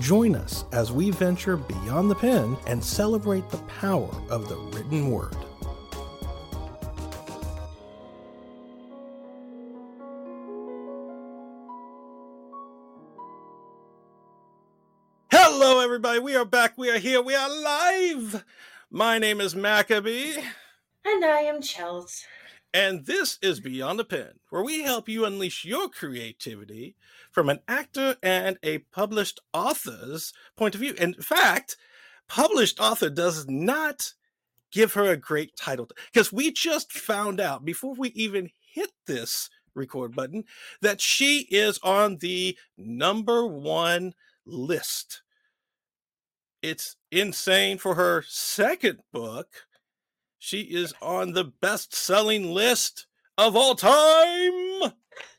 join us as we venture beyond the pen and celebrate the power of the written word. Hello, everybody. We are back. We are here. We are live my name is Maccabee. And I am Chels. And this is Beyond the Pen, where we help you unleash your creativity from an actor and a published author's point of view. In fact, published author does not give her a great title because we just found out before we even hit this record button that she is on the number one list it's insane for her second book. She is on the best selling list of all time.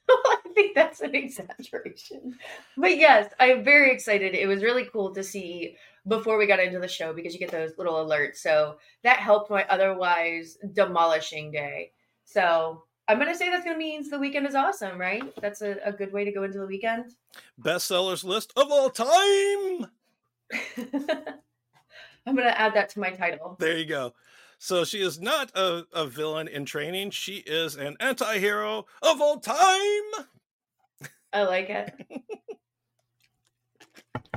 I think that's an exaggeration. But yes, I'm very excited. It was really cool to see before we got into the show because you get those little alerts. So that helped my otherwise demolishing day. So I'm going to say that's going to mean the weekend is awesome, right? That's a, a good way to go into the weekend. Bestsellers list of all time. I'm going to add that to my title. There you go. So she is not a, a villain in training. She is an anti hero of all time. I like it.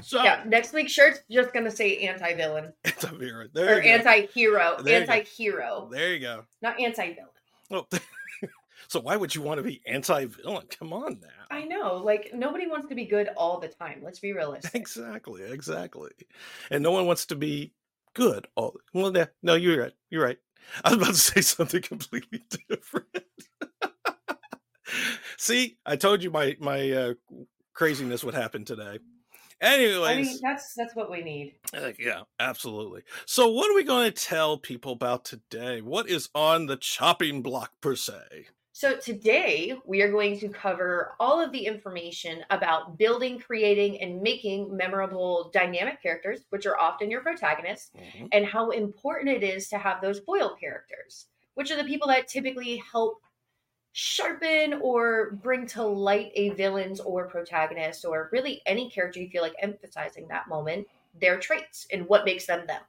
so, yeah, next week's shirt's just going to say anti villain. Anti. There or anti hero. Anti hero. There you go. Not anti villain. Oh. So why would you want to be anti-villain? Come on now. I know, like nobody wants to be good all the time. Let's be realistic. Exactly, exactly. And no one wants to be good all. Well, yeah, no, you're right. You're right. I was about to say something completely different. See, I told you my my uh, craziness would happen today. Anyways, I mean that's that's what we need. Uh, yeah, absolutely. So, what are we going to tell people about today? What is on the chopping block per se? So, today we are going to cover all of the information about building, creating, and making memorable dynamic characters, which are often your protagonists, mm-hmm. and how important it is to have those foil characters, which are the people that typically help sharpen or bring to light a villain's or protagonist, or really any character you feel like emphasizing that moment, their traits and what makes them them.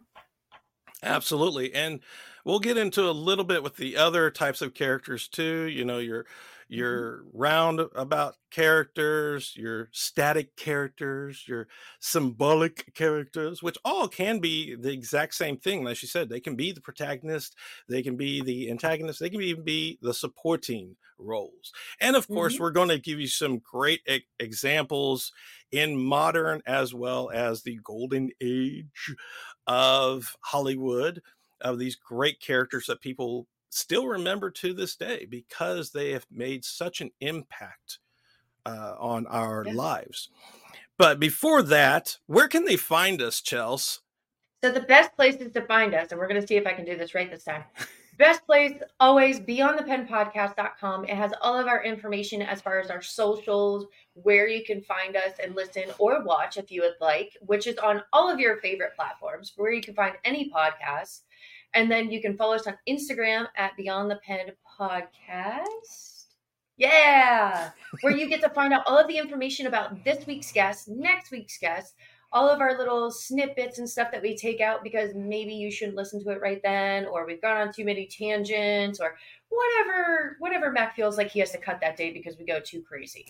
Absolutely. And we'll get into a little bit with the other types of characters too. You know, your mm-hmm. your roundabout characters, your static characters, your symbolic characters, which all can be the exact same thing. Like you said, they can be the protagonist, they can be the antagonist, they can even be the supporting roles. And of course, mm-hmm. we're going to give you some great e- examples in modern as well as the golden age of Hollywood of these great characters that people still remember to this day because they have made such an impact uh, on our yeah. lives. But before that, where can they find us, Chels? So the best places to find us, and we're going to see if I can do this right this time. Best place always beyondthepenpodcast.com. It has all of our information as far as our socials, where you can find us and listen or watch if you would like, which is on all of your favorite platforms, where you can find any podcasts. And then you can follow us on Instagram at Beyond the Pen Podcast. Yeah, where you get to find out all of the information about this week's guest, next week's guest, all of our little snippets and stuff that we take out because maybe you shouldn't listen to it right then, or we've gone on too many tangents, or whatever whatever Mac feels like he has to cut that day because we go too crazy.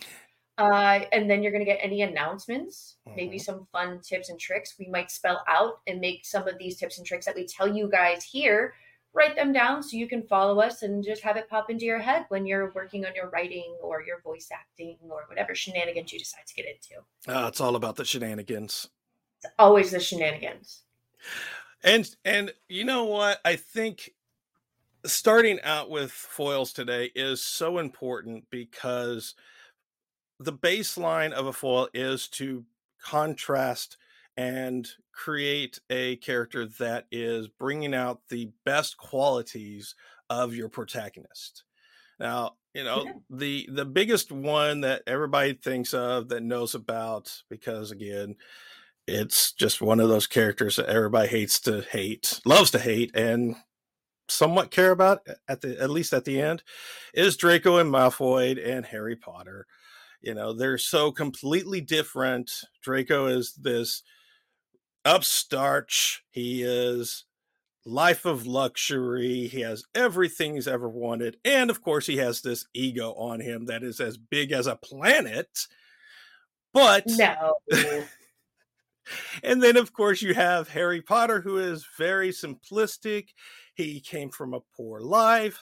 Uh, and then you're going to get any announcements, mm-hmm. maybe some fun tips and tricks we might spell out and make some of these tips and tricks that we tell you guys here write them down so you can follow us and just have it pop into your head when you're working on your writing or your voice acting or whatever shenanigans you decide to get into. Uh, it's all about the shenanigans. It's always the shenanigans. And and you know what? I think starting out with foils today is so important because the baseline of a foil is to contrast and create a character that is bringing out the best qualities of your protagonist. Now, you know, yeah. the the biggest one that everybody thinks of that knows about because again, it's just one of those characters that everybody hates to hate, loves to hate and somewhat care about at the at least at the end is Draco and Malfoy and Harry Potter. You know, they're so completely different. Draco is this upstart. He is life of luxury. He has everything he's ever wanted. And of course, he has this ego on him that is as big as a planet. But no. and then, of course, you have Harry Potter, who is very simplistic. He came from a poor life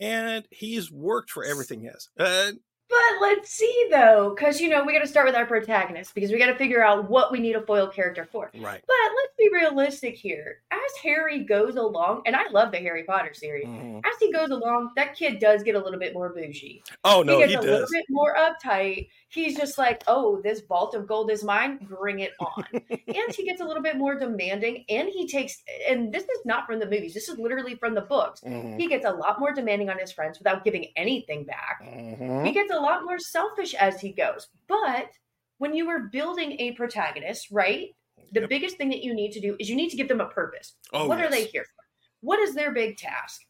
and he's worked for everything he has. Uh, but let's see though, because you know we got to start with our protagonist because we got to figure out what we need a foil character for. Right. But let's be realistic here. As Harry goes along, and I love the Harry Potter series. Mm-hmm. As he goes along, that kid does get a little bit more bougie. Oh no, he gets he a does. little bit more uptight. He's just like, oh, this vault of gold is mine. Bring it on. and he gets a little bit more demanding, and he takes. And this is not from the movies. This is literally from the books. Mm-hmm. He gets a lot more demanding on his friends without giving anything back. Mm-hmm. He gets a lot more selfish as he goes. But when you are building a protagonist, right? The yep. biggest thing that you need to do is you need to give them a purpose. Oh, what yes. are they here for? What is their big task?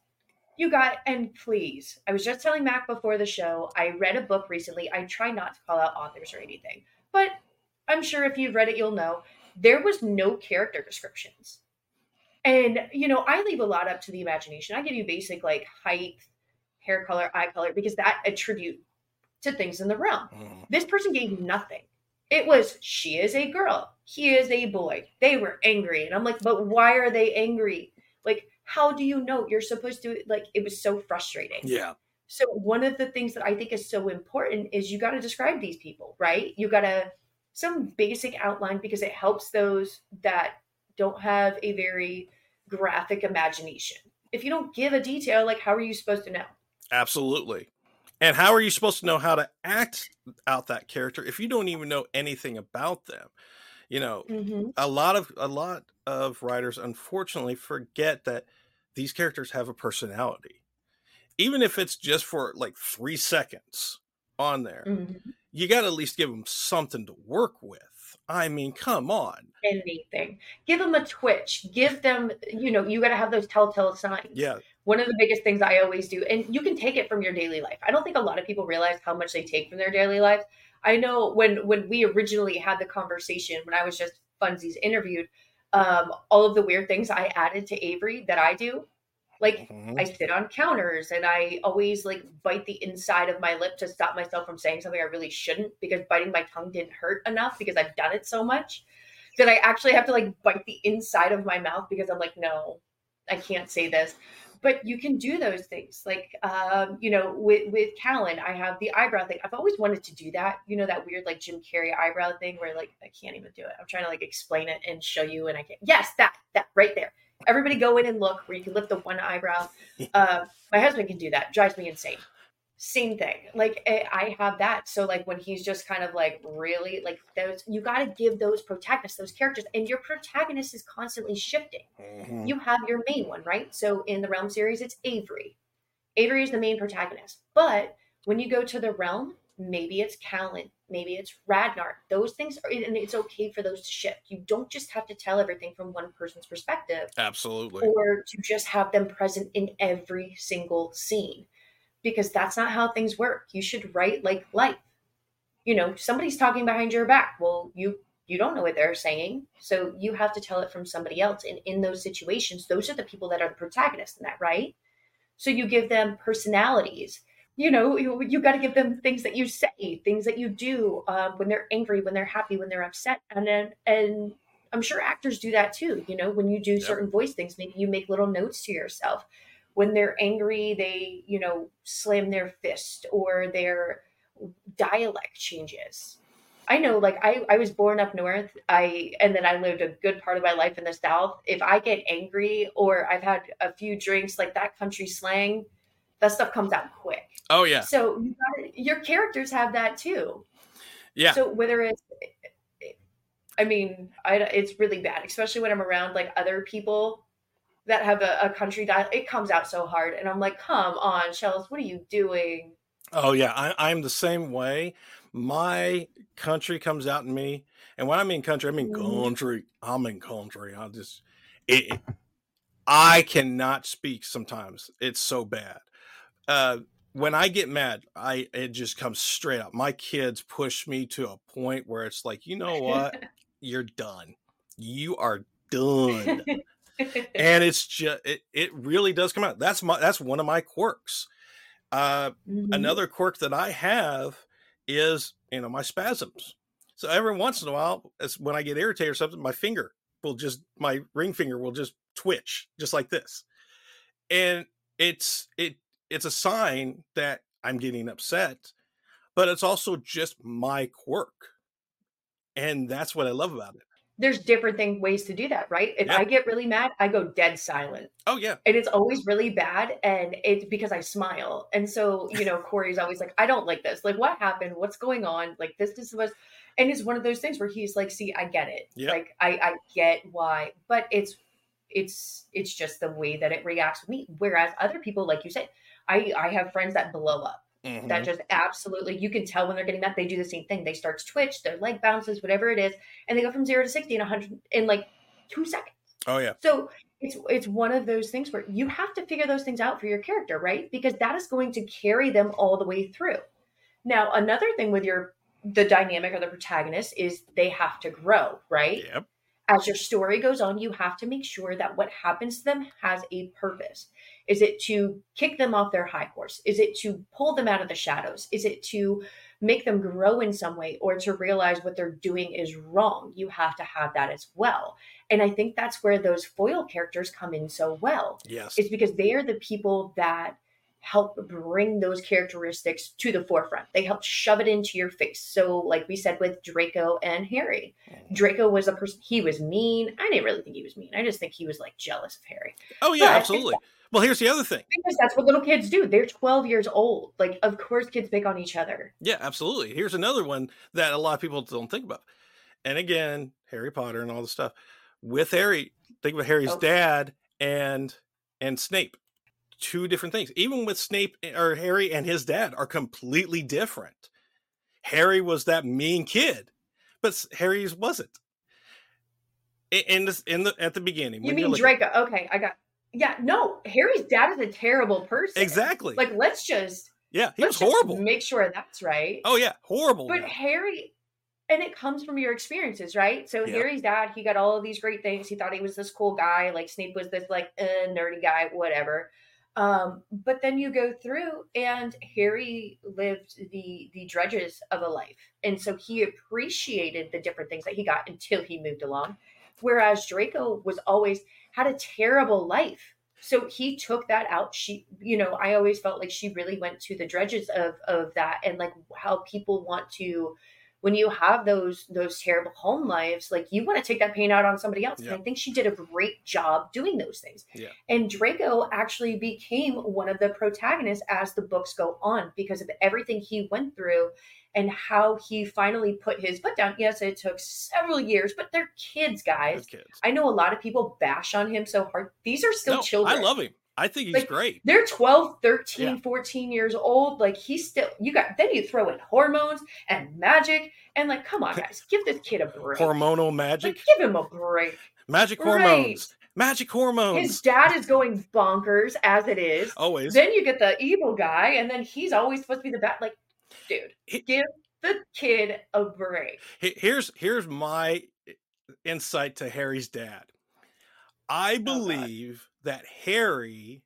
You got, and please, I was just telling Mac before the show, I read a book recently. I try not to call out authors or anything, but I'm sure if you've read it, you'll know there was no character descriptions. And, you know, I leave a lot up to the imagination. I give you basic like height, hair color, eye color, because that attribute to things in the realm. Mm. This person gave nothing. It was she is a girl, he is a boy. They were angry. And I'm like, but why are they angry? Like, how do you know you're supposed to like it was so frustrating. Yeah. So one of the things that I think is so important is you got to describe these people, right? You got to some basic outline because it helps those that don't have a very graphic imagination. If you don't give a detail, like how are you supposed to know? Absolutely. And how are you supposed to know how to act out that character if you don't even know anything about them? You know, mm-hmm. a lot of a lot of writers unfortunately forget that these characters have a personality. Even if it's just for like 3 seconds on there. Mm-hmm. You got to at least give them something to work with. I mean, come on. Anything. Give them a twitch. Give them, you know, you got to have those telltale signs. Yeah one of the biggest things I always do, and you can take it from your daily life. I don't think a lot of people realize how much they take from their daily life. I know when when we originally had the conversation, when I was just Funsies interviewed, um, all of the weird things I added to Avery that I do. Like mm-hmm. I sit on counters and I always like bite the inside of my lip to stop myself from saying something I really shouldn't because biting my tongue didn't hurt enough because I've done it so much that I actually have to like bite the inside of my mouth because I'm like, no, I can't say this. But you can do those things. Like um, you know with with callan i have the eyebrow thing. I've always wanted to do that you know that weird like jim carrey eyebrow thing where like i can't even do it. I'm trying to like explain it and show you and i can't. Yes that that right there everybody go in and look where you can lift the one eyebrow uh, my husband can do that drives me insane same thing. Like eh, I have that. So like when he's just kind of like really like those, you got to give those protagonists, those characters, and your protagonist is constantly shifting. Mm-hmm. You have your main one, right? So in the Realm series, it's Avery. Avery is the main protagonist. But when you go to the Realm, maybe it's Callan, maybe it's Radnar. Those things are, and it's okay for those to shift. You don't just have to tell everything from one person's perspective. Absolutely. Or to just have them present in every single scene because that's not how things work. You should write like life. You know, somebody's talking behind your back. Well, you you don't know what they're saying. So you have to tell it from somebody else. And in those situations, those are the people that are the protagonists in that, right? So you give them personalities. You know, you, you got to give them things that you say, things that you do um, when they're angry, when they're happy, when they're upset, and then and I'm sure actors do that too. You know, when you do yep. certain voice things, maybe you make little notes to yourself. When they're angry, they you know slam their fist or their dialect changes I know, like I, I was born up north. I and then I lived a good part of my life in the south. If I get angry or I've had a few drinks, like that country slang, that stuff comes out quick. Oh yeah. So you gotta, your characters have that too. Yeah. So whether it's, I mean, I, it's really bad, especially when I'm around like other people that have a, a country dialect. It comes out so hard, and I'm like, come on, Shells, what are you doing? Oh yeah, I, I'm the same way my country comes out in me. And when I mean country, I mean mm-hmm. country. I'm in country. I just it, I cannot speak sometimes. It's so bad. Uh when I get mad, I it just comes straight up. My kids push me to a point where it's like, you know what? You're done. You are done. and it's just it, it really does come out. That's my that's one of my quirks. Uh, mm-hmm. Another quirk that I have is you know my spasms. So every once in a while, as when I get irritated or something, my finger will just my ring finger will just twitch just like this, and it's it it's a sign that I'm getting upset, but it's also just my quirk, and that's what I love about it there's different thing ways to do that, right? If yeah. I get really mad, I go dead silent. Oh yeah. And it's always really bad and it's because I smile. And so, you know, Corey's always like, I don't like this. Like what happened? What's going on? Like this is supposed and it's one of those things where he's like, see, I get it. Like I I get why, but it's it's it's just the way that it reacts with me. Whereas other people, like you said, I I have friends that blow up Mm-hmm. That just absolutely, you can tell when they're getting that. They do the same thing. They start to twitch, their leg bounces, whatever it is, and they go from zero to 60 in 100 in like two seconds. Oh, yeah. So it's it's one of those things where you have to figure those things out for your character, right? Because that is going to carry them all the way through. Now, another thing with your the dynamic of the protagonist is they have to grow, right? Yep. As your story goes on, you have to make sure that what happens to them has a purpose. Is it to kick them off their high horse? Is it to pull them out of the shadows? Is it to make them grow in some way or to realize what they're doing is wrong? You have to have that as well. And I think that's where those foil characters come in so well. Yes. It's because they are the people that help bring those characteristics to the forefront. They help shove it into your face. So, like we said with Draco and Harry, mm-hmm. Draco was a person, he was mean. I didn't really think he was mean. I just think he was like jealous of Harry. Oh, yeah, but absolutely. Well, here's the other thing. Because that's what little kids do. They're 12 years old. Like, of course, kids pick on each other. Yeah, absolutely. Here's another one that a lot of people don't think about. And again, Harry Potter and all the stuff. With Harry, think about Harry's oh. dad and and Snape. Two different things. Even with Snape eh, or Harry and his dad are completely different. Harry was that mean kid, but Harry's wasn't. In the in the at the beginning. You mean Draco? Okay, I got yeah, no, Harry's dad is a terrible person. Exactly. Like, let's just yeah, he was horrible. Make sure that's right. Oh yeah, horrible. But Harry, and it comes from your experiences, right? So yeah. Harry's dad, he got all of these great things. He thought he was this cool guy. Like Snape was this like uh, nerdy guy, whatever. Um, but then you go through, and Harry lived the the dredges of a life, and so he appreciated the different things that he got until he moved along. Whereas Draco was always had a terrible life. So he took that out. She, you know, I always felt like she really went to the dredges of of that and like how people want to when you have those those terrible home lives, like you want to take that pain out on somebody else. Yeah. And I think she did a great job doing those things. Yeah. And Draco actually became one of the protagonists as the books go on because of everything he went through and how he finally put his foot down. Yes, it took several years, but they're kids, guys. They're kids. I know a lot of people bash on him so hard. These are still no, children. I love him. I think he's like, great. They're 12, 13, yeah. 14 years old. Like he's still you got then you throw in hormones and magic and like come on guys, give this kid a break. Hormonal magic. Like, give him a break. Magic right. hormones. Magic hormones. His dad is going bonkers as it is. Always. Then you get the evil guy, and then he's always supposed to be the bad. Like, dude, give the kid a break. Here's here's my insight to Harry's dad. I Oh, believe that Harry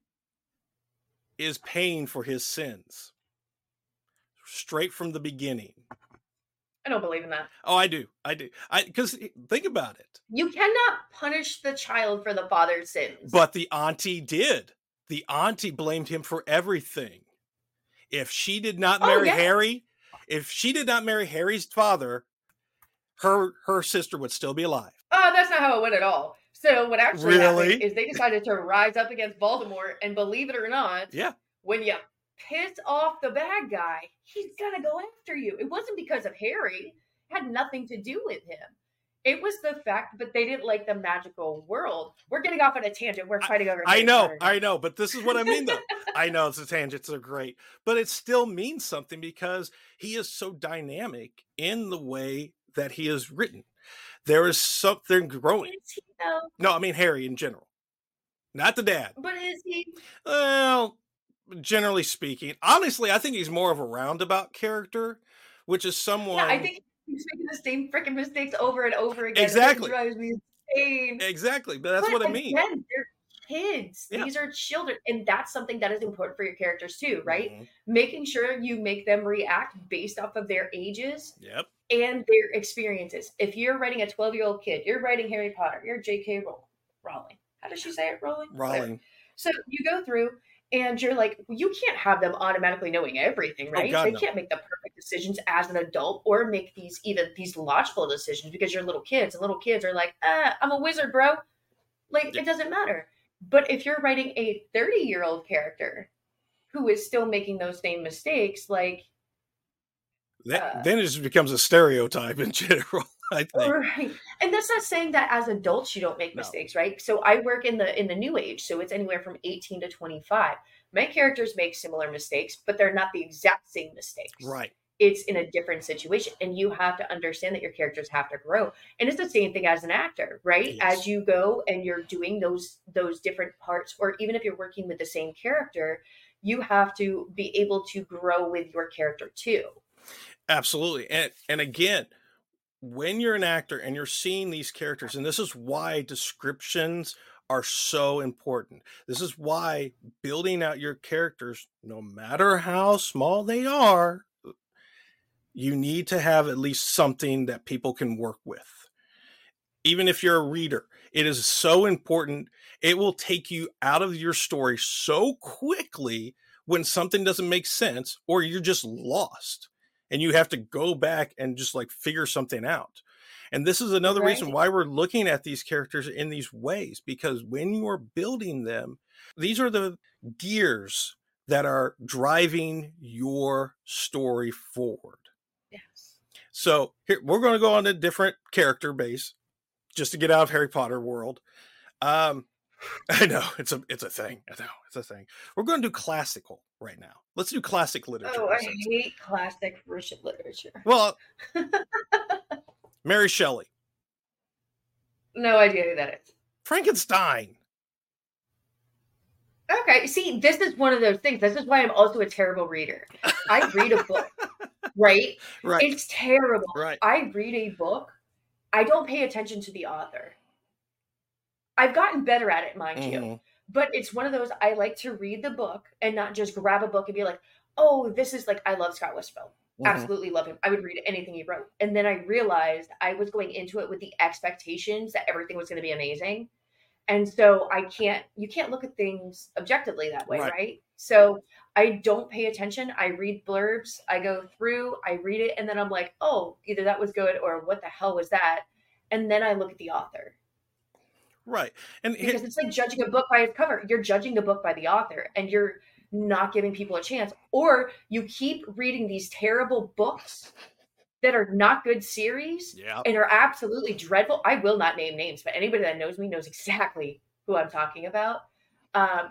is paying for his sins straight from the beginning. I don't believe in that. Oh, I do. I do. I because think about it. You cannot punish the child for the father's sins. But the auntie did. The auntie blamed him for everything. If she did not Oh, marry yeah. Harry, if she did not marry Harry's father, her her sister would still be alive. oh, that's not how it went at all. So what actually happened is they decided to rise up against Voldemort, and believe it or not, Yeah. when you piss off the bad guy, he's gonna go after you. It wasn't because of Harry; it had nothing to do with him. It was the fact, but they didn't like the magical world. We're getting off on a tangent. We're fighting over. I Harry know. I know, but this is what I mean though. I know it's a tangents are great, but it still means something because he is so dynamic in the way that he is written. There is something growing. He? No, I mean Harry in general. Not the dad. But is he? Well, generally speaking, honestly, I think he's more of a roundabout character, which is someone Yeah, I think he's making the same freaking mistakes over and over again. Exactly. drives me insane. exactly, but that's But what I mean. Again, they're kids. Yeah. These are children, and that's something that is important for your characters too, right? Mhm. Making sure you make them react based off of their ages Yep. And their experiences. If you're writing a 12 year old kid, you're writing Harry Potter, you're J.K. Rowling. How does she say it, Rowling? Rowling. So you go through and you're like, you can't have them automatically knowing everything, right? Oh, God, they no. can't make the perfect decisions as an adult or make these even these logical decisions because you're little kids and little kids are like, ah, I'm a wizard, bro. Like Yeah. it doesn't matter. But if you're writing a 30 year old character who is still making those same mistakes, like That, Uh, then it just becomes a stereotype in general. I think. right and that's not saying that as adults you don't make No. mistakes right so i work in the in the new age so it's anywhere from 18 to 25 my characters make similar mistakes but they're not the exact same mistakes Right. it's in a different situation and you have to understand that your characters have to grow and it's the same thing as an actor right Yes. as you go and you're doing those those different parts or even if you're working with the same character you have to be able to grow with your character too Absolutely. And and again, when you're an actor and you're seeing these characters, and this is why descriptions are so important. This is why building out your characters, no matter how small they are, you need to have at least something that people can work with. Even if you're a reader, it is so important. It will take you out of your story so quickly when something doesn't make sense or you're just lost and you have to go back and just like figure something out. And this is another reason why we're looking at these characters in these ways because when you are building them, these are the gears that are driving your story forward. yes So here we're going to go on a different character base just to get out of Harry Potter world. Um, I know it's a it's a thing. I know it's a thing. We're going to do classical right now. Let's do classic literature. oh i hate classic russian literature Well, uh Mary Shelley, No idea who that is. Frankenstein. Okay, see, this is one of those things. This is why I'm also a terrible reader. I read a book, right? Right, It's terrible. right. I read a book. I don't pay attention to the author. I've gotten better at it, mind you. Mhm. But it's one of those I like to read the book and not just grab a book and be like, oh, this is like, I love Scott Westerfeld. Mhm. Absolutely love him. I would read anything he wrote. And then I realized I was going into it with the expectations that everything was going to be amazing. And so I can't, you can't look at things objectively that way, Right. right? So I don't pay attention. I read blurbs, I go through, I read it, and then I'm like, oh, either that was good or what the hell was that? And then I look at the author Right. And because it's like judging a book by its cover. You're judging the book by the author and you're not giving people a chance. Or you keep reading these terrible books that are not good series yeah. and are absolutely dreadful. I will not name names, but anybody that knows me knows exactly who I'm talking about. Um,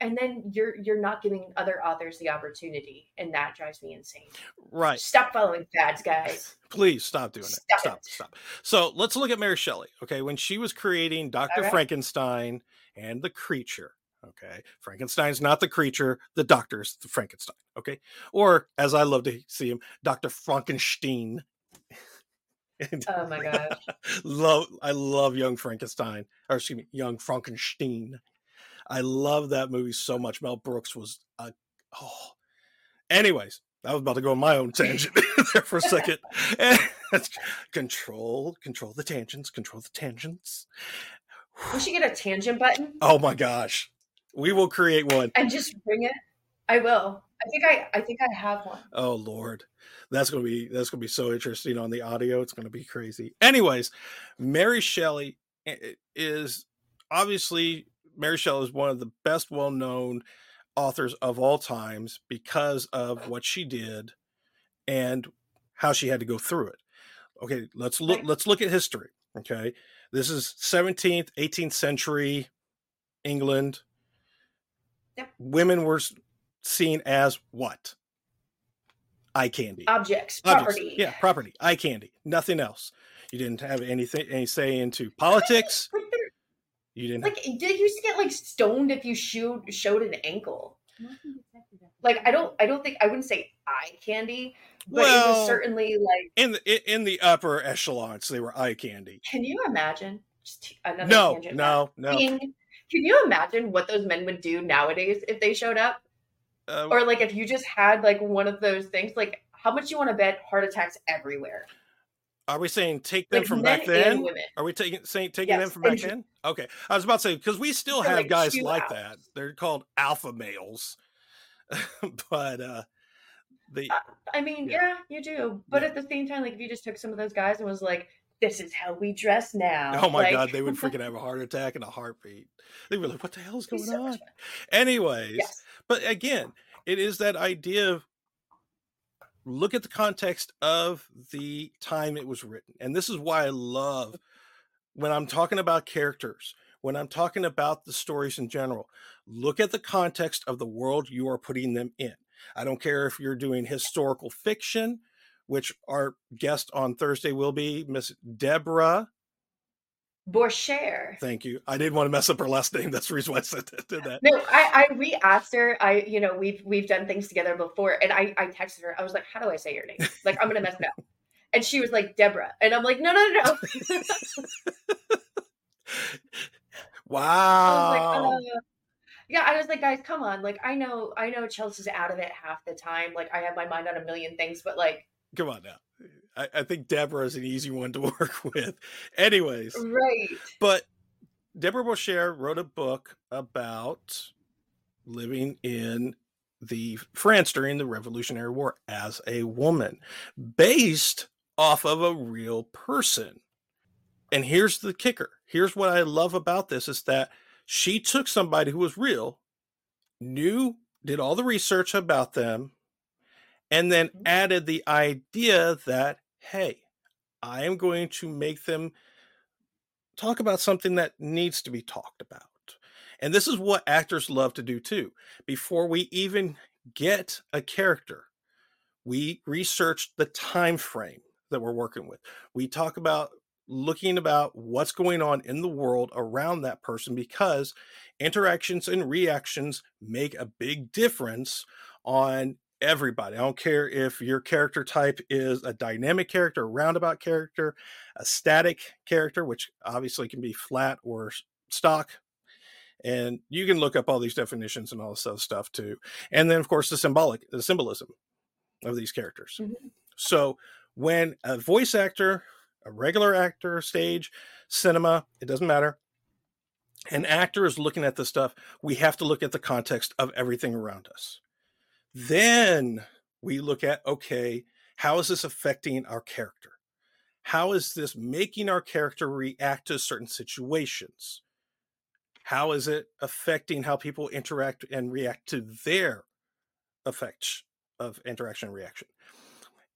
and then you're you're not giving other authors the opportunity, and that drives me insane. Right. Stop following fads, guys. Please stop doing it. Stop Stop. it. Stop. So let's look at Mary Shelley. Okay. When she was creating Dr. Right. Frankenstein and the creature. Okay. Frankenstein's not the creature, the doctor's the Frankenstein. Okay. Or as I love to see him, Dr. Frankenstein. oh my gosh. love I love Young Frankenstein. Or excuse me, Young Frankenstein. I love that movie so much. Mel Brooks was a oh. Anyways, I was about to go on my own tangent there for a second. control, control the tangents, control the tangents. We should get a tangent button. Oh my gosh. We will create one. And just bring it. I will. I think I I think I have one. Oh Lord. That's gonna be that's gonna be so interesting on the audio. It's gonna be crazy. Anyways, Mary Shelley eh, eh, is obviously Mary Shelley is one of the best well-known authors of all times because of what she did and how she had to go through it. Okay, let's look let's look at history. Okay. This is 17th, 18th century England. Yep. Women were seen as what? Eye candy. Objects, Objects. property. Yeah, property. Eye candy. Nothing else. You didn't have anything any say into politics. You didn't. Like, did you used to get like stoned if you showed showed an ankle? Like, I don't, I don't think I wouldn't say eye candy, but well, it was certainly like in the in the upper echelons, they were eye candy. Can you imagine? Just another no, no, no. Can you imagine what those men would do nowadays if they showed up? Uh, or like if you just had like one of those things, like how much you want to bet heart attacks everywhere? Are we saying take them like from back then? Are we taking saying taking yes, them from back then? Okay, I was about to say because we still have like guys like out. that. They're called alpha males, but uh the. Uh, I mean, yeah. yeah. you do, but yeah. at the same time, like if you just took some of those guys and was like, "This is how we dress now," oh my like... god, they would freaking have a heart attack and a heartbeat. They'd be like, "What the hell is going so on?" Anyways, yes. but again, it is that idea of look at the context of the time it was written. And this is why I love when I'm talking about characters, when I'm talking about the stories in general, look at the context of the world you are putting them in. I don't care if you're doing historical fiction, which our guest on Thursday will be Miss Deborah Borcher. Thank you. I didn't want to mess up her last name. That's the reason why I said that. Did that. No, I, I re-asked her. I, you know, we've we've done things together before, and I I texted her. I was like, "How do I say your name? Like, I'm gonna mess it up." And she was like, "Deborah," and I'm like, "No, no, no." wow. I like, uh, yeah, I was like, guys, come on. Like, I know, I know, Chelsea's out of it half the time. Like, I have my mind on a million things, but like, come on now. I, I think Deborah is an easy one to work with. Anyways. Right. But Deborah Borcher wrote a book about living in the France during the Revolutionary War as a woman, based off of a real person. And here's the kicker. Here's what I love about this is that she took somebody who was real, knew, did all the research about them, and then mm-hmm. added the idea that hey, I am going to make them talk about something that needs to be talked about. And this is what actors love to do too. Before we even get a character, we research the time frame that we're working with. We talk about looking about what's going on in the world around that person because interactions and reactions make a big difference on everybody. I don't care if your character type is a dynamic character, a roundabout character, a static character, which obviously can be flat or stock. And you can look up all these definitions and all this other stuff too. And then, of course, the symbolic, the symbolism of these characters. Mm-hmm. So when a voice actor, a regular actor, stage, cinema, it doesn't matter. An actor is looking at this stuff. We have to look at the context of everything around us then we look at okay, how is this affecting our character? How is this making our character react to certain situations? How is it affecting how people interact and react to their effects of interaction and reaction?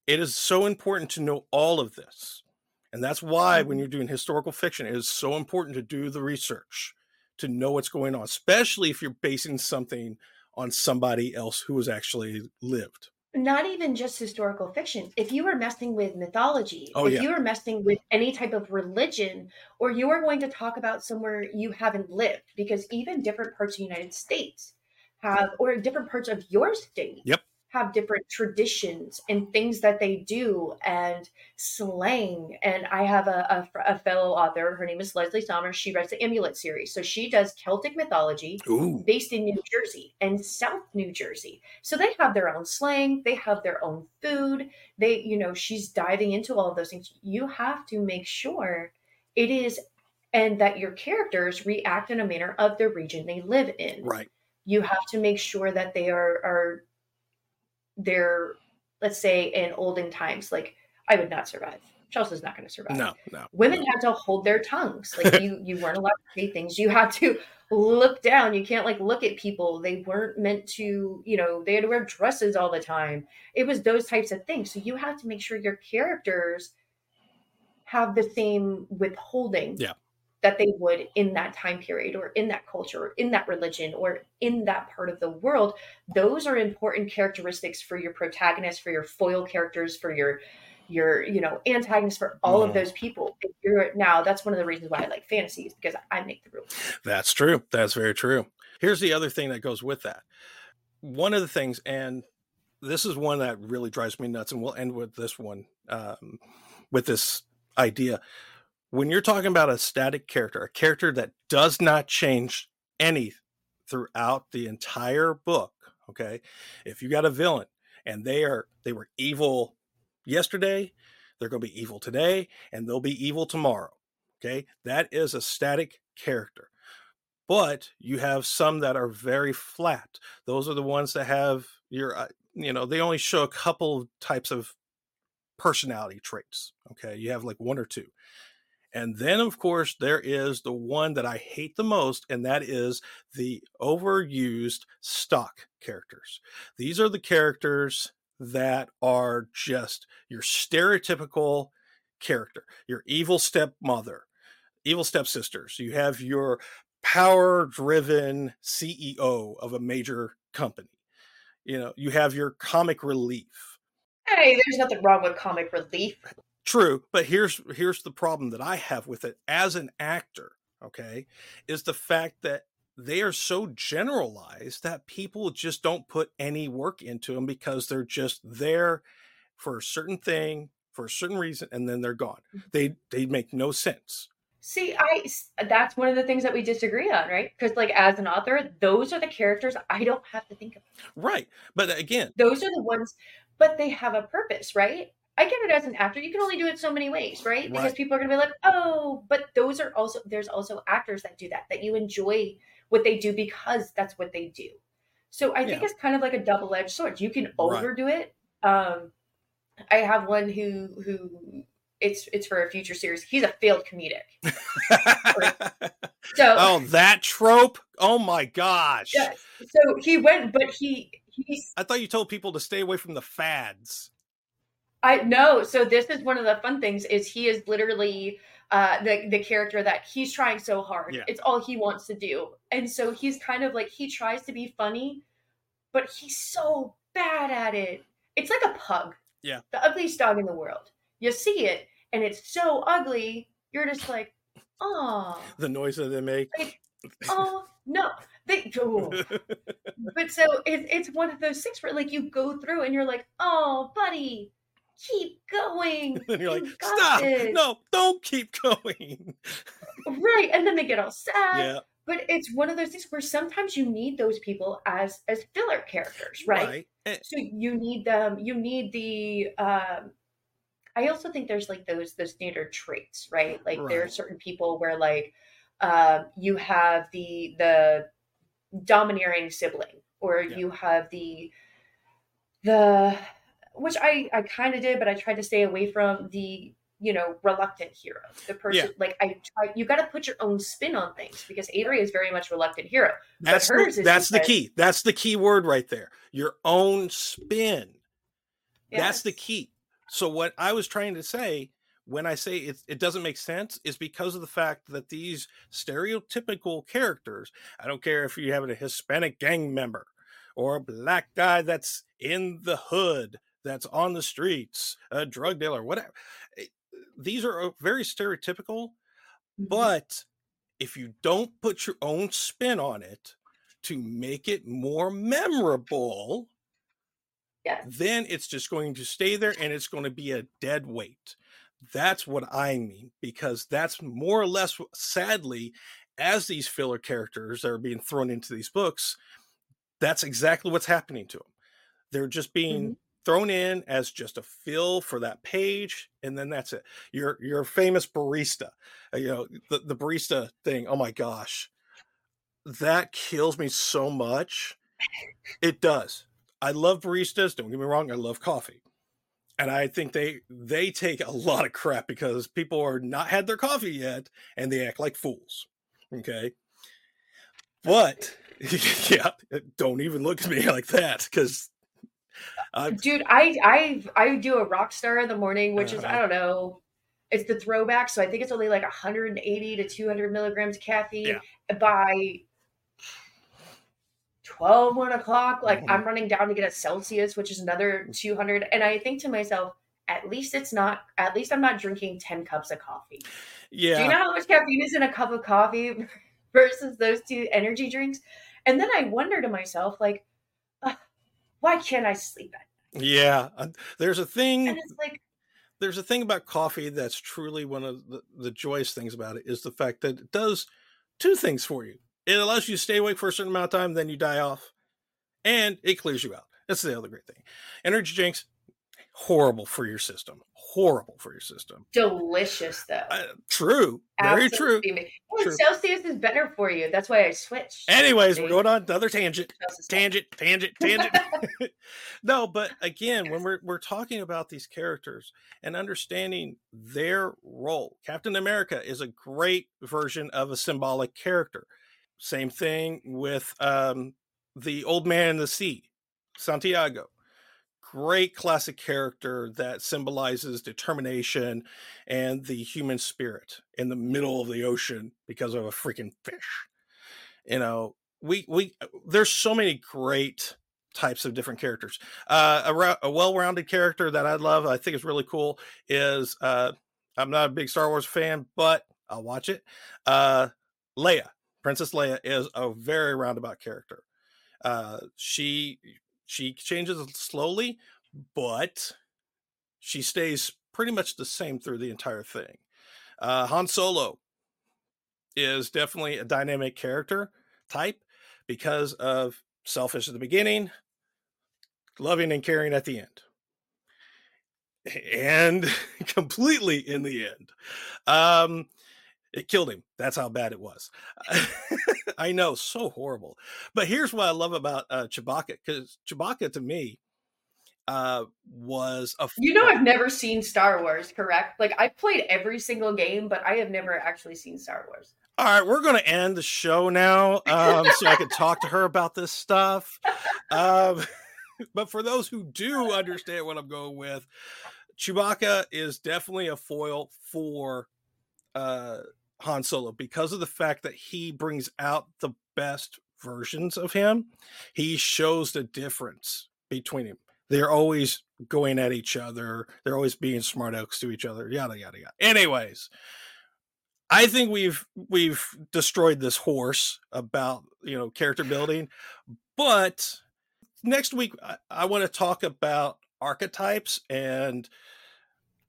It is so important to know all of this. And that's why when mm-hmm. you're doing historical fiction, it is so important to do the research, to know what's going on, especially if you're basing something on somebody else who has actually lived not even just historical fiction. If you are messing with mythology, Oh, if yeah. you are messing with any type of religion, or you are going to talk about somewhere you haven't lived, because even different parts of the United States have, or different parts of your state Yep. Have different traditions and things that they do and slang. And I have a, a, a fellow author, her name is Leslie Somers. She writes the Amulet series. So she does Celtic mythology Ooh. based in New Jersey and South New Jersey. So they have their own slang, they have their own food. They, you know, she's diving into all of those things. You have to make sure it is and that your characters react in a manner of the region they live in. Right. You have to make sure that they are are they're let's say in olden times like I would not survive. Chelsea's not going to survive. No, no. women had to hold their tongues. Like you you weren't allowed to say things. You had to look down. You can't like look at people. They weren't meant to you know they had to wear dresses all the time. It was those types of things. So you have to make sure your characters have the same withholding. Yeah. That they would in that time period or in that culture or in that religion or in that part of the world those are important characteristics for your protagonist for your foil characters for your your you know antagonists for all Mhm. of those people if you're now that's one of the reasons why i like fantasy is because i make the rules That's true. That's very true. Here's the other thing that goes with that. One of the things, and this is one that really drives me nuts, and we'll end with this one, um, with this idea. When you're talking about a static character, a character that does not change any throughout the entire book, okay? If you got a villain and they are they were evil yesterday, they're going to be evil today, and they'll be evil tomorrow. Okay, that is a static character. But you have some that are very flat. Those are the ones that have your, uh, you know, they only show a couple types of personality traits. Okay, you have like one or two. And then, of course, there is the one that I hate the most, and that is the overused stock characters. These are the characters that are just your stereotypical character, your evil stepmother, evil stepsisters. You have your power driven CEO of a major company. You know, you have your comic relief. hey there's nothing wrong with comic relief True, but here's here's the problem that I have with it as an actor, okay, is the fact that they are so generalized that people just don't put any work into them because they're just there for a certain thing for a certain reason and then they're gone. Mm-hmm. They they make no sense. see i that's one of the things that we disagree on right because like as an author those are the characters i don't have to think of Right. But again, those are the ones but they have a purpose right i get it as an actor you can only do it so many ways right because Right. people are going to be like oh but those are also there's also actors that do that that you enjoy what they do because that's what they do so i think Yeah. it's kind of like a double-edged sword you can Right. overdo it um i have one who who it's it's for a future series he's a failed comedic so oh, that trope. Oh my gosh. so he went but he he's I thought you told people to stay away from the fads. I know. So this is one of the fun things is he is literally uh the the character that he's trying so hard. Yeah. It's all he wants to do. And so he's kind of like he tries to be funny, but he's so bad at it. It's like a pug. Yeah. The ugliest dog in the world. You see it and it's so ugly, you're just like, oh, The noise that they make. oh no. They oh. but so it, it's one of those things where like you go through and you're like, oh, buddy, keep going. and you're like, You stop! this." No, don't keep going. Right. And then they get all sad. yeah, But it's one of those things where sometimes you need those people as as filler characters, right? And- So you need them, you need the um I also think there's like those those standard traits, right? Like there are certain people where like um you have the the domineering sibling or Yeah. you have the the which I I kind of did, but I tried to stay away from the you know reluctant hero, the person like I try. You got to put your own spin on things because Avery is very much reluctant hero. that's hers the, is that's the because- key. That's the key word right there. Your own spin. That's the key. So what I was trying to say when I say it, it doesn't make sense is because of the fact that these stereotypical characters, I don't care if you have a Hispanic gang member or a black guy that's in the hood, that's on the streets, a drug dealer, whatever. Eh, these are uh, very stereotypical, mm-hmm. but if you don't put your own spin on it to make it more memorable, yeah. then it's just going to stay there and it's going to be a dead weight. That's what I mean, because that's more or less, sadly, as these filler characters that are being thrown into these books, that's exactly what's happening to them. They're just being mm-hmm. Thrown in as just a fill for that page, and then that's it. Your your famous barista, uh, you know, the, the barista thing. Oh my gosh, that kills me so much. It does. I love baristas. Don't get me wrong. I love coffee and I think they they take a lot of crap because people are not had their coffee yet and they act like fools. Okay, but yeah, don't even look at me like that because. Dude, I I I do a rock star in the morning, which uh, is I uh-huh. don't know, it's the throwback, so I think it's only like 180 to 200 milligrams of caffeine yeah. by 12, 1 o'clock. Like mm-hmm. I'm running down to get a Celsius, which is another 200. And I think to myself, at least it's not, at least I'm not drinking 10 cups of coffee. Yeah. Do you know how much caffeine is in a cup of coffee versus those two energy drinks? And then I wonder to myself, like, uh, why can't I sleep at night? Yeah. Uh, there's a thing. And it's like, there's a thing about coffee that's truly one of the, the joyous things about it is the fact that it does two things for you it allows you to stay awake for a certain amount of time, then you die off, and it clears you out. That's the other great thing. Energy drinks, horrible for your system. Horrible for your system. Delicious though. Uh, true. Very true. Well, true. Celsius is better for you. That's why I switched. Anyways, we're going on another tangent. Tangent, tangent, tangent. no, but again, when we're we're talking about these characters and understanding their role, Captain America is a great version of a symbolic character. Same thing with um, the old man in the sea, Santiago. Great classic character that symbolizes determination and the human spirit in the middle of the ocean because of a freaking fish. You know, we we there's so many great types of different characters. Uh, a, a well-rounded character that I love, I think is really cool, is uh, I'm not a big Star Wars fan, but I'll watch it. Uh, Leia Princess Leia is a very roundabout character. Uh, she she changes slowly, but she stays pretty much the same through the entire thing. Uh, Han Solo is definitely a dynamic character type because of selfish at the beginning, loving and caring at the end, and completely in the end. Um, it killed him. That's how bad it was. I know, so horrible. But here's what I love about uh, Chewbacca, because Chewbacca to me uh, was a. You know, I've never seen Star Wars, correct? Like I've played every single game, but I have never actually seen Star Wars. All right, we're going to end the show now, um, so I can talk to her about this stuff. Um, but for those who do understand what I'm going with, Chewbacca is definitely a foil for uh Han Solo because of the fact that he brings out the best versions of him. He shows the difference between him. They're always going at each other. They're always being smart alecks to each other. Yada yada yada. Anyways, I think we've we've destroyed this horse about you know character building, but next week I, I want to talk about archetypes and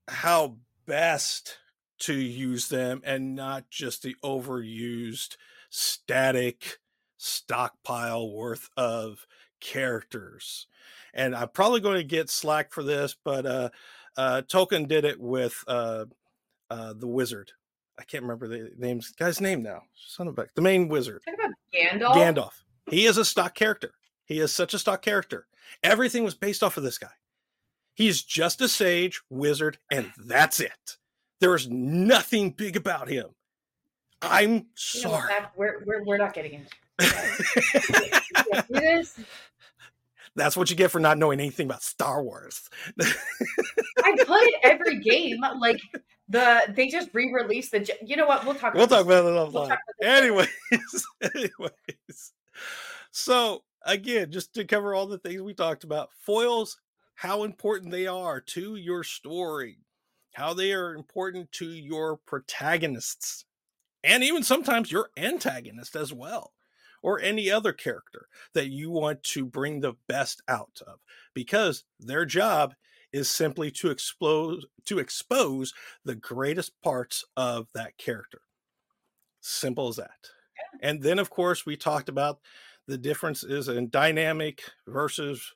how best to use them and not just the overused static stockpile worth of characters. And I'm probably going to get slack for this, but uh, uh, Tolkien did it with uh, uh, the wizard. I can't remember the name's guy's name now. Son of a the main wizard. Talk about Gandalf. Gandalf. He is a stock character. He is such a stock character. Everything was based off of this guy. He's just a sage, wizard, and that's it. There is nothing big about him. I'm sorry. We're, we're, we're not getting into this. That's what you get for not knowing anything about Star Wars. I played every game. Like the they just re-released the. You know what? We'll talk. We'll talk about it offline. We'll anyways, anyways. So again, just to cover all the things we talked about, foils, how important they are to your story, how they are important to your protagonists, and even sometimes your antagonist as well, or any other character that you want to bring the best out of, because their job is simply to expose to expose the greatest parts of that character. Simple as that. And then, of course, we talked about the differences in dynamic versus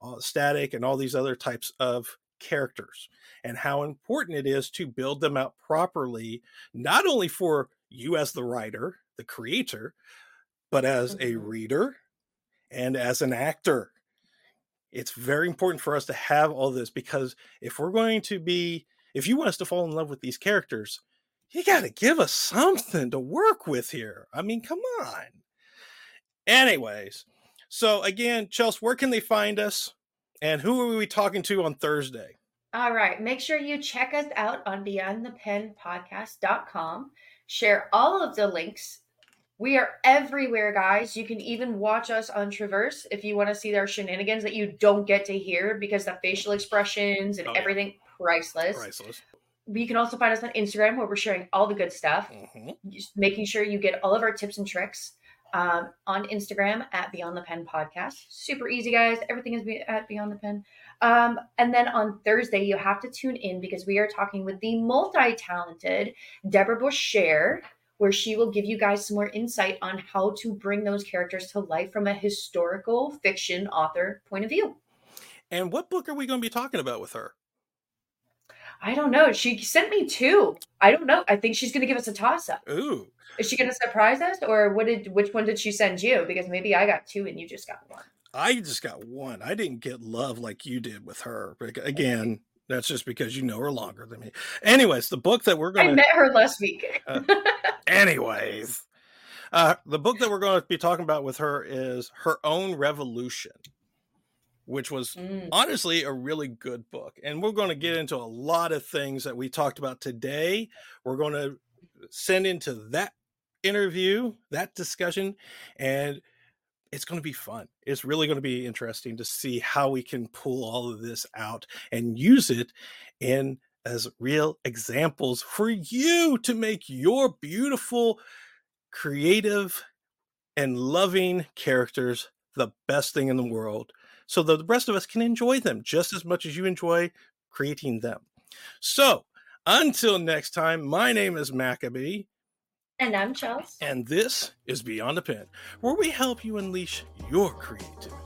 uh, static and all these other types of characters and how important it is to build them out properly, not only for you as the writer, the creator, but as a Mhm. reader and as an actor. It's very important for us to have all this because if we're going to be, if you want us to fall in love with these characters, you got to give us something to work with here. I mean, come on. Anyways, so again, Chelsea, where can they find us? And who are we talking to on Thursday? All right. Make sure you check us out on beyondthepenpodcast.com. Share all of the links. We are everywhere, guys. You can even watch us on Traverse if you want to see their shenanigans that you don't get to hear because the facial expressions and Oh, yeah. everything priceless. Priceless. You can also find us on Instagram where we're sharing all the good stuff. Mhm. just making sure you get all of our tips and tricks um, on Instagram at Beyond the Pen Podcast. Super easy, guys. Everything is at Beyond the Pen. Um, and then on Thursday, you have to tune in because we are talking with the multi talented Deborah Bush where she will give you guys some more insight on how to bring those characters to life from a historical fiction author point of view. And what book are we going to be talking about with her? I don't know. She sent me two. I don't know. I think she's going to give us a toss up. Ooh, Is she going to surprise us, or what did which one did she send you? Because maybe I got two and you just got one. I just got one. I didn't get love like you did with her. But again, that's just because you know her longer than me. Anyways, the book that we're going to met her last week. Anyways, uh, the book that we're going to be talking about with her is Her Own Revolution, which was Mm, honestly a really good book. And we're going to get into a lot of things that we talked about today. We're going to send into that interview, that discussion, and it's going to be fun. It's really going to be interesting to see how we can pull all of this out and use it in as real examples for you to make your beautiful, creative, and loving characters the best thing in the world so that the rest of us can enjoy them just as much as you enjoy creating them. So, until next time, my name is Maccabee, and I'm Chels. and this is Beyond the Pen, where we help you unleash your creativity.